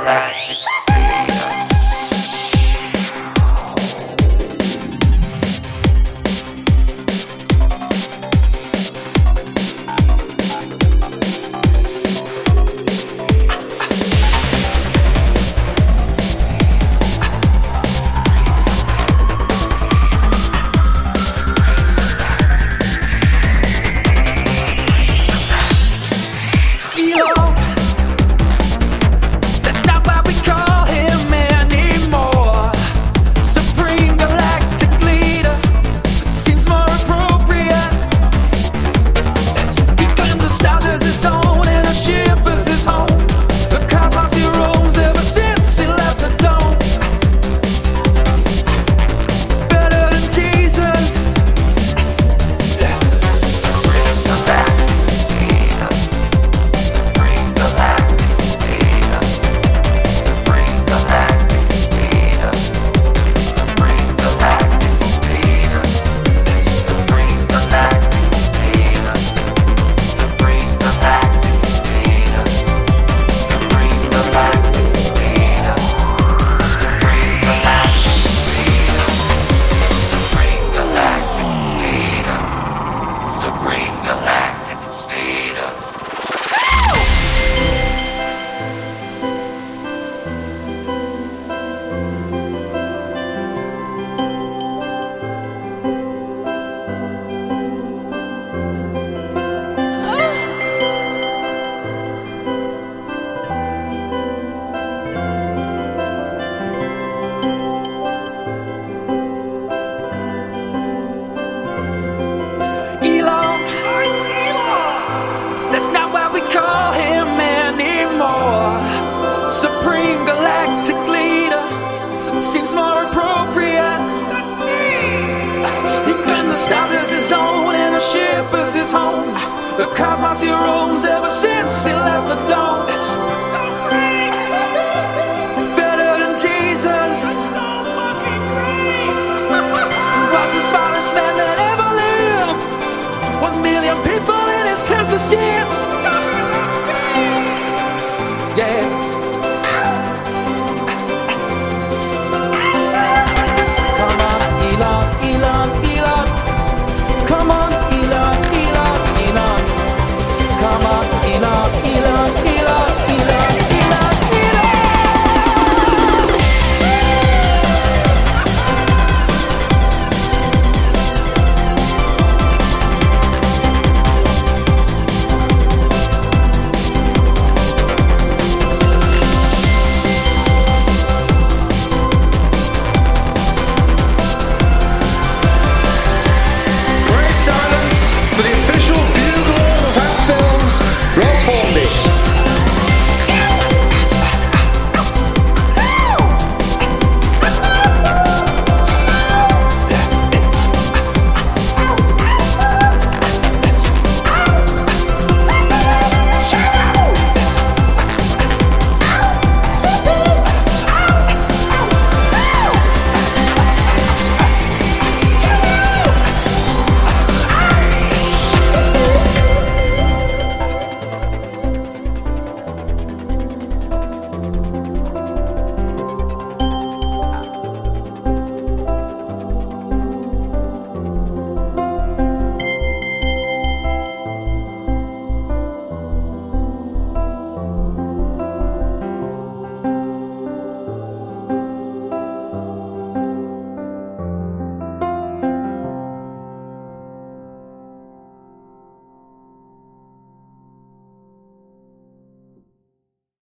Right. supreme galactic leader seems more appropriate. That's me. He claimed the stars as his own and a ship as his home. The cosmos he roams ever since he left the dome. So great, Better than Jesus. So fucking great. He Was the smartest man that ever lived. One million people in his Tesla ship.